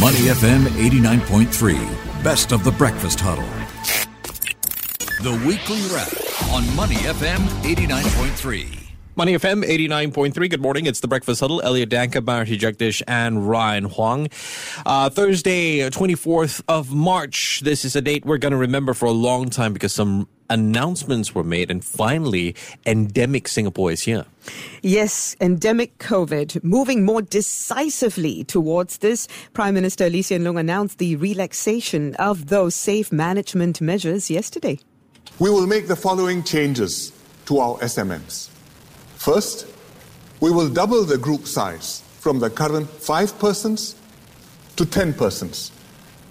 Money FM 89.3, best of the breakfast huddle. The weekly wrap on Money FM 89.3. Money FM 89.3. Good morning. It's the Breakfast Huddle. Elliot Danker, Bharati Jagdish, and Ryan Huang. Uh, Thursday, 24th of March. This is a date we're going to remember for a long time because some announcements were made, and finally, endemic Singapore is here. Yes, endemic COVID. Moving more decisively towards this, Prime Minister Lee Hsien Loong announced the relaxation of those safe management measures yesterday. We will make the following changes to our SMMs. First, we will double the group size from the current five persons to 10 persons.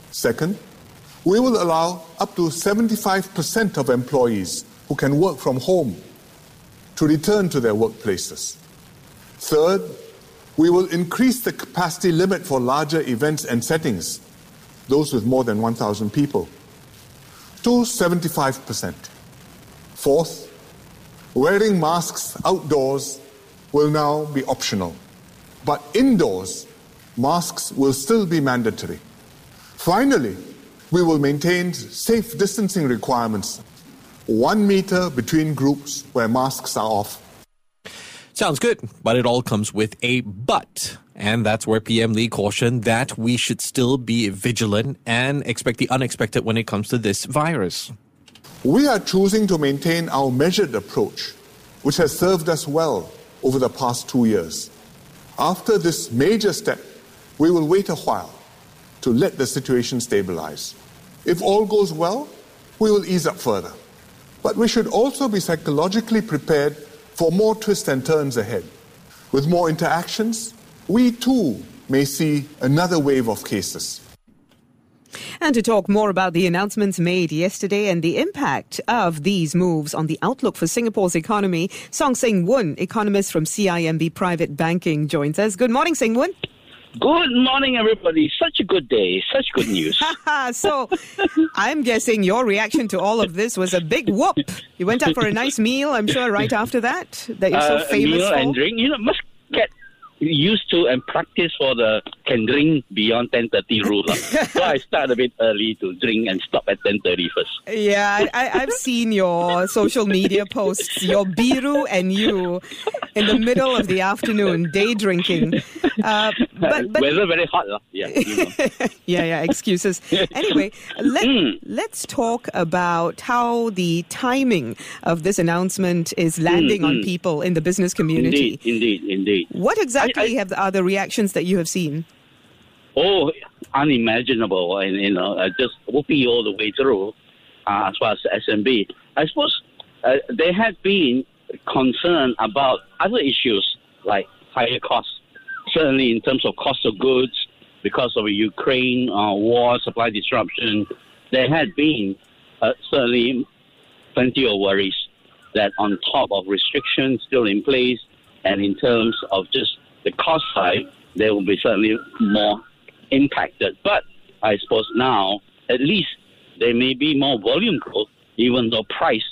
Second, we will allow up to 75% of employees who can work from home to return to their workplaces. Third, we will increase the capacity limit for larger events and settings, those with more than 1,000 people, to 75%. Fourth, wearing masks outdoors will now be optional, but indoors, masks will still be mandatory. Finally, we will maintain safe distancing requirements, one meter between groups where masks are off. Sounds good, but it all comes with a but. And that's where PM Lee cautioned that we should still be vigilant and expect the unexpected when it comes to this virus. We are choosing to maintain our measured approach, which has served us well over the past two years. After this major step, we will wait a while to let the situation stabilize. If all goes well, we will ease up further. But we should also be psychologically prepared for more twists and turns ahead. With more interactions, we too may see another wave of cases. And to talk more about the announcements made yesterday and the impact of these moves on the outlook for Singapore's economy, Song Seng Wun, economist from CIMB Private Banking, joins us. Good morning, Sing Woon. Good morning, everybody. Such a good day. Such good news. so, I'm guessing your reaction to all of this was a big whoop. You went out for a nice meal, I'm sure, right after that, that you're so uh, famous meal for. and drink. You know, must get used to and practice for the can drink beyond 10.30 rule. so I start a bit early to drink and stop at 10.30 first. Yeah, I, I've seen your social media posts, your biru and you in the middle of the afternoon, day drinking. Uh, but, but Weather very hot. Yeah, you know. yeah, yeah, excuses. Anyway, let, Hmm. let's talk about how the timing of this announcement is landing on people in the business community. Hmm, indeed, indeed, indeed. What exactly I- have are the reactions that you have seen? Oh, unimaginable. And, you know, uh, just whooping all the way through uh, as far as SMB. I suppose uh, there had been concern about other issues like higher costs, certainly in terms of cost of goods because of Ukraine uh, war, supply disruption. There had been uh, certainly plenty of worries that on top of restrictions still in place and in terms of just the cost side, they will be certainly more impacted. But I suppose now, at least, there may be more volume growth, even though price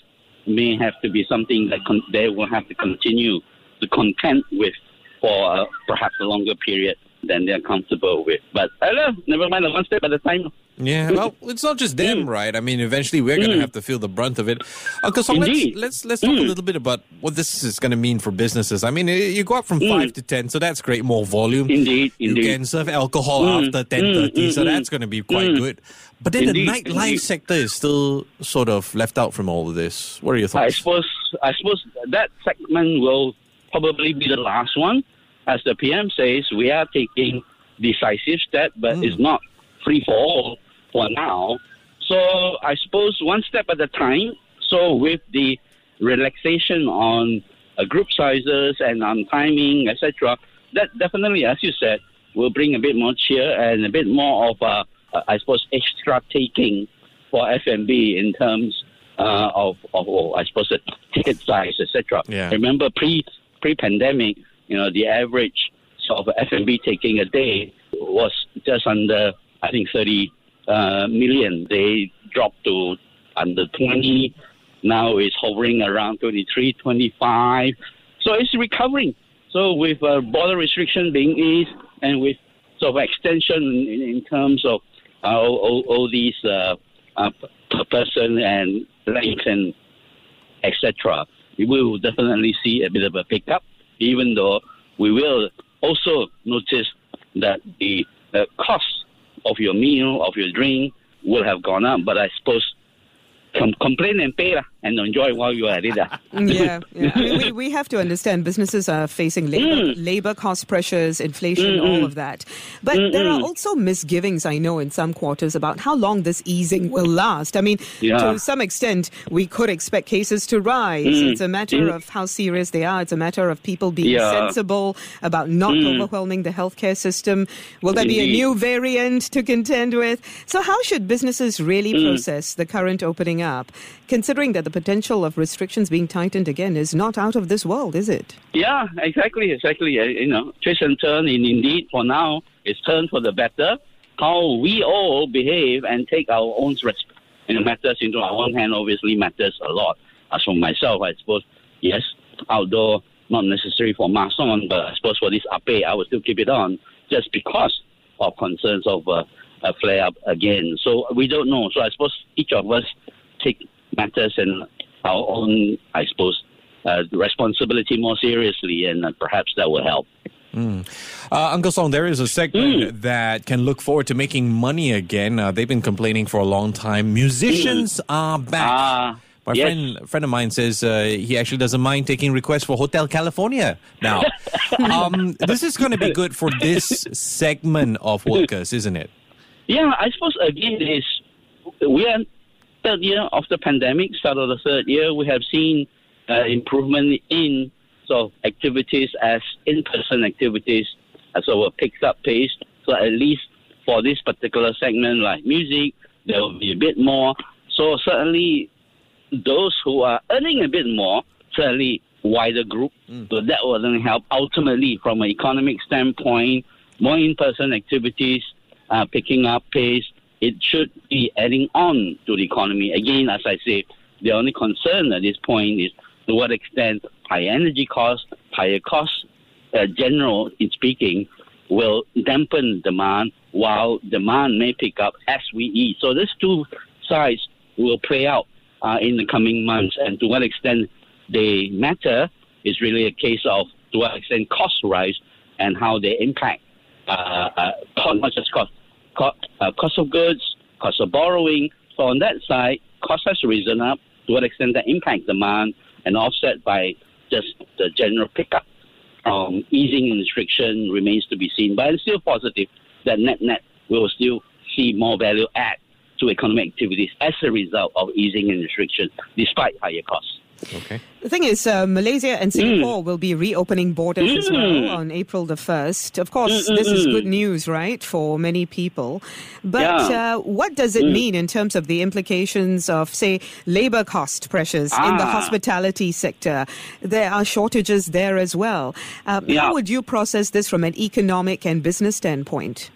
may have to be something that con- they will have to continue to contend with for uh, perhaps a longer period than they're comfortable with. But uh, never mind, one step at a time. Yeah, well, it's not just them, right? I mean, eventually we're going to have to feel the brunt of it. Uncle Song, let's, let's let's talk a little bit about what this is going to mean for businesses. I mean, you go up from five to ten, so that's great, more volume. Indeed, Indeed. You can serve alcohol Mm, after ten thirty, mm, so mm, that's going to be quite mm. good. But then Indeed, the nightlife sector is still sort of left out from all of this. What are your thoughts? I suppose I suppose that segment will probably be the last one. As the PM says, we are taking decisive step, but it's not free for all for now. So I suppose one step at a time. So with the relaxation on uh, group sizes and on timing, etc., that definitely, as you said, will bring a bit more cheer and a bit more of, uh, uh, I suppose, extra taking for F&B in terms uh, of, of, oh, I suppose, the ticket size, etc. Yeah. Remember, pre pre pandemic, you know, the average sort of F&B taking a day was just under, I think, 30 uh, million. They dropped to under 20. Now it's hovering around 23, 25. So it's recovering. So with uh, border restriction being eased and with sort of extension in, in terms of uh, all, all, these uh, uh, per person and length and etc. We will definitely see a bit of a pickup, even though we will also notice that the, the cost of your meal, of your drink, will have gone up. But I suppose com- complain and pay and enjoy while you are at it. ah. yeah, yeah. I mean, we, we have to understand businesses are facing labor, mm. labor cost pressures, inflation, all of that. But there are also misgivings, I know, in some quarters about how long this easing will last. I mean, Yeah. to some extent, we could expect cases to rise. Mm. It's a matter mm. of how serious they are. It's a matter of people being Yeah. sensible about not overwhelming the healthcare system. Will there be a new variant to contend with? So, how should businesses really process the current opening up, considering that the potential of restrictions being tightened again is not out of this world, is it? Yeah, exactly, exactly. Uh, you know, twist and turn. In indeed, for now, it's turned for the better. How we all behave and take our own res- you know, matters into our own hand obviously matters a lot. As for myself, I suppose, yes, outdoor, not necessary for mask on, but I suppose for this ape, I will still keep it on just because of concerns of uh, a flare up again. So we don't know. So I suppose each of us take matters and our own, I suppose, uh, responsibility more seriously, and uh, perhaps that will help. Uh, Uncle Song, there is a segment that can look forward to making money again. Uh, they've been complaining for a long time. Musicians are back. Ah, My yes. friend, friend of mine says uh, he actually doesn't mind taking requests for Hotel California now. um, this is going to be good for this segment of workers, isn't it? Yeah, I suppose again is we are third year of the pandemic, start of the third year. We have seen uh, improvement in sort of activities as in-person activities as sort of picks up pace. So at least for this particular segment, like music, there will be a bit more. So certainly those who are earning a bit more, certainly wider group. So that will then help ultimately from an economic standpoint, more in-person activities uh, picking up pace. It should be adding on to the economy. Again, as I say, the only concern at this point is to what extent high energy costs, higher costs, uh, general in speaking, will dampen demand while demand may pick up as we eat. So these two sides will play out uh, in the coming months, and to what extent they matter is really a case of to what extent costs rise and how they impact uh, uh, not just cost, uh, cost of goods, cost of borrowing. So on that side, cost has risen up to what extent that impact demand and offset by just the general pickup um, easing in restriction remains to be seen. But it's still positive that net net we will still see more value add to economic activities as a result of easing in restriction, despite higher costs. Okay. The thing is, uh, Malaysia and Singapore will be reopening borders as well on April the 1st. Of course, this is good news, right, for many people. But Yeah. uh, what does it mean in terms of the implications of, say, labor cost pressures in the Ah. hospitality sector? There are shortages there as well. Um, Yeah. How would you process this from an economic and business standpoint?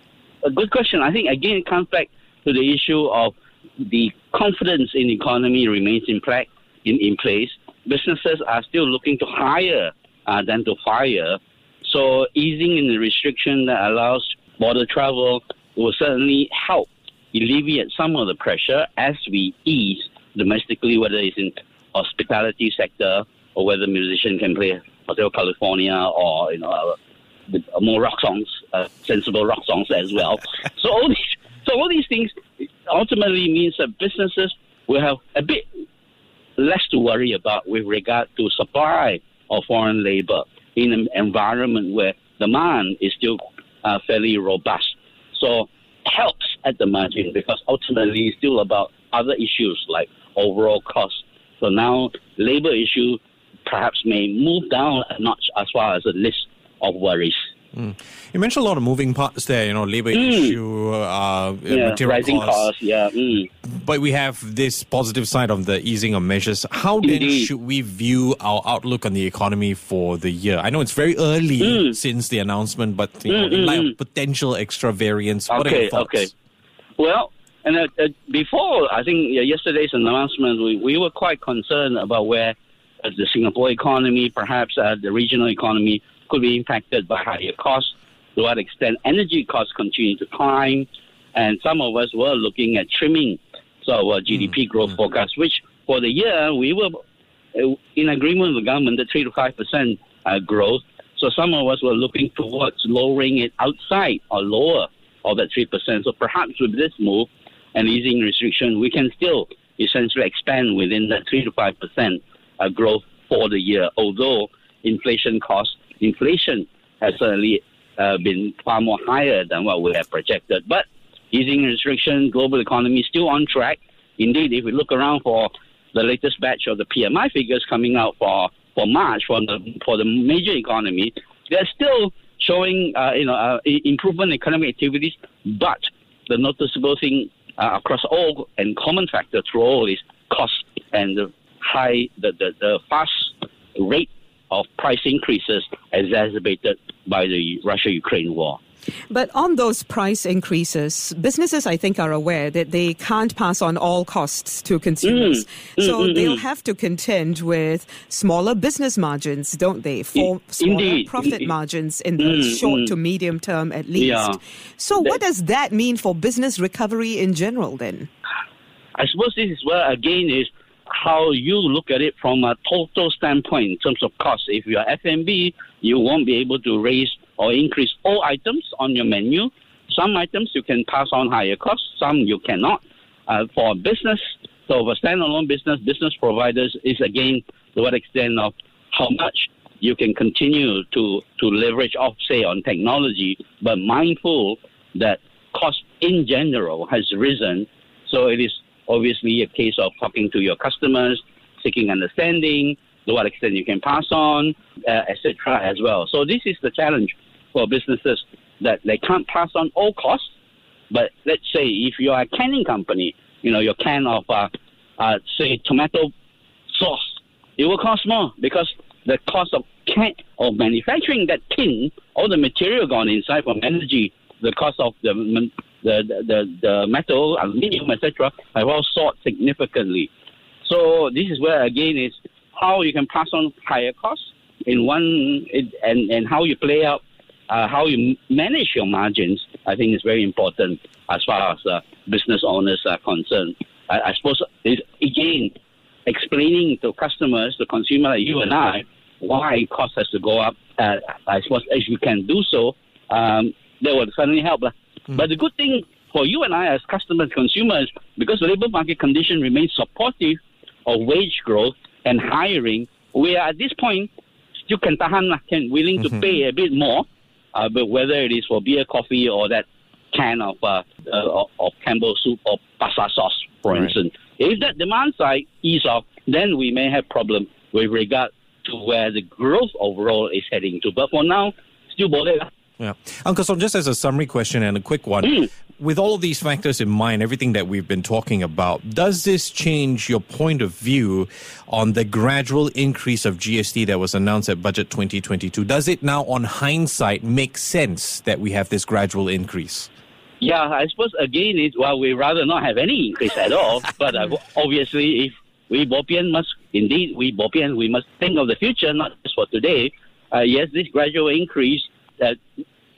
a good question. I think again it comes back to the issue of the confidence in the economy remains in, pla- in, in place. Businesses are still looking to hire uh, than to fire. So easing in the restriction that allows border travel will certainly help alleviate some of the pressure as we ease domestically, whether it's in hospitality sector or whether musician can play Hotel California or you know uh, with more rock songs, uh, sensible rock songs as well. so all these, so all these things ultimately means that businesses will have a bit less to worry about with regard to supply of foreign labor in an environment where demand is still uh, fairly robust. So helps at the margin because ultimately it's still about other issues like overall cost. So now labor issue perhaps may move down a notch as far as a list of worries. You mentioned a lot of moving parts there, you know, labor issue, uh, Mm. Yeah, material rising costs. costs. Yeah. Mm. But we have this positive side of the easing of measures. How then should we view our outlook on the economy for the year? I know it's very early Mm. since the announcement, but you know, in light of potential extra variants, what are Okay, your thoughts? okay. Well, and uh, uh, before I think uh, yesterday's announcement, we, we were quite concerned about where uh, the Singapore economy, perhaps uh, the regional economy, could be impacted by higher costs to what extent energy costs continue to climb, and some of us were looking at trimming so our GDP growth forecast, which for the year we were uh, in agreement with the government, the three to five percent uh, growth. So some of us were looking towards lowering it outside or lower of that three percent. So perhaps with this move and easing restriction, we can still essentially expand within that three to five percent uh, growth for the year. Although inflation cost, inflation has certainly uh, been far more higher than what we have projected. But easing restriction, global economy is still on track. Indeed, if we look around for the latest batch of the PMI figures coming out for, for March for the for the major economy, they're still showing uh, you know uh, improvement in economic activities, but the noticeable thing uh, across all and common factor through all is cost and the high the, the, the fast rate of price increases exacerbated by the Russia-Ukraine war. But on those price increases, businesses, I think, are aware that they can't pass on all costs to consumers. Mm, so mm, they'll mm. have to contend with smaller business margins, don't they? For smaller Indeed. profit margins in the mm, short to medium term, at least. Yeah. So, that, what does that mean for business recovery in general then? I suppose this is where, again, is how you look at it from a total standpoint in terms of cost. If you are F&B, you won't be able to raise or increase all items on your menu. Some items you can pass on higher costs, some you cannot. Uh, for business, so for standalone business, business providers is again to what extent of how much you can continue to, to leverage off, say, on technology, but mindful that cost in general has risen. So it is obviously a case of talking to your customers, seeking understanding, to what extent you can pass on, uh, etc. as well. So this is the challenge for businesses that they can't pass on all costs. But let's say if you are a canning company, you know, your can of, uh, uh, say, tomato sauce, it will cost more because the cost of can of manufacturing that tin, all the material gone inside from energy, the cost of the the the, the metal, aluminium, etc., have all soared significantly. So this is where again is how you can pass on higher costs in one, and and how you play out uh, how you manage your margins, I think is very important as far as uh, business owners are concerned. I, I suppose again explaining to customers, the consumer like you and I, why cost has to go up. Uh, I suppose if you can do so, um, that will certainly help. Mm. But the good thing for you and I as customers, consumers, because the labor market condition remains supportive of wage growth and hiring, we are at this point still can tahan, can willing mm-hmm. to pay a bit more uh, but whether it is for beer, coffee, or that can of uh, uh, of Campbell soup or pasta sauce, for right. instance. If that demand side ease off, then we may have problem with regard to where the growth overall is heading to. But for now, still boleh yeah. Uncle Song, just as a summary question and a quick one. Mm. With all of these factors in mind, everything that we've been talking about, does this change your point of view on the gradual increase of GST that was announced at Budget 2022? Does it now, on hindsight, make sense that we have this gradual increase? Yeah, I suppose again, it, well, we rather not have any increase at all. but uh, obviously, if we Bopian must, indeed, we Bopian, we must think of the future, not just for today. Uh, yes, this gradual increase uh,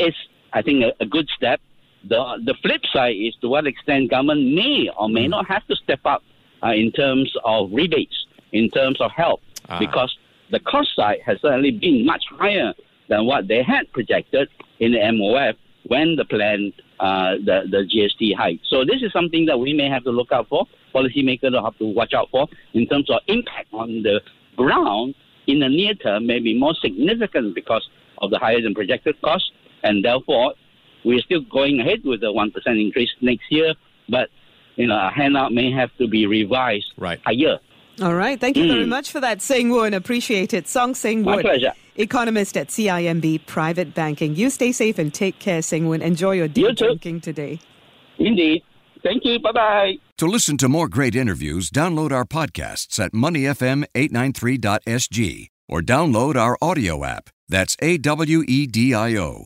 is, I think, a, a, good step. The the flip side is to what extent government may or may mm. not have to step up uh, in terms of rebates, in terms of help, ah. because the cost side has certainly been much higher than what they had projected in the MOF when the plan, uh, the, the GST hike. So this is something that we may have to look out for, policymakers will have to watch out for in terms of impact on the ground in the near term may be more significant because of the higher than projected cost and therefore we're still going ahead with the 1% increase next year, but you know, a handout may have to be revised right. higher. All right. Thank you mm. very much for that, Seng Wun. Appreciate it. Song Seng Wun. My pleasure. Economist at CIMB Private Banking. You stay safe and take care, Seng Wun. Enjoy your day you drinking today. Indeed. Thank you. Bye bye. To listen to more great interviews, download our podcasts at moneyfm893.sg or download our audio app. That's A W E D I O.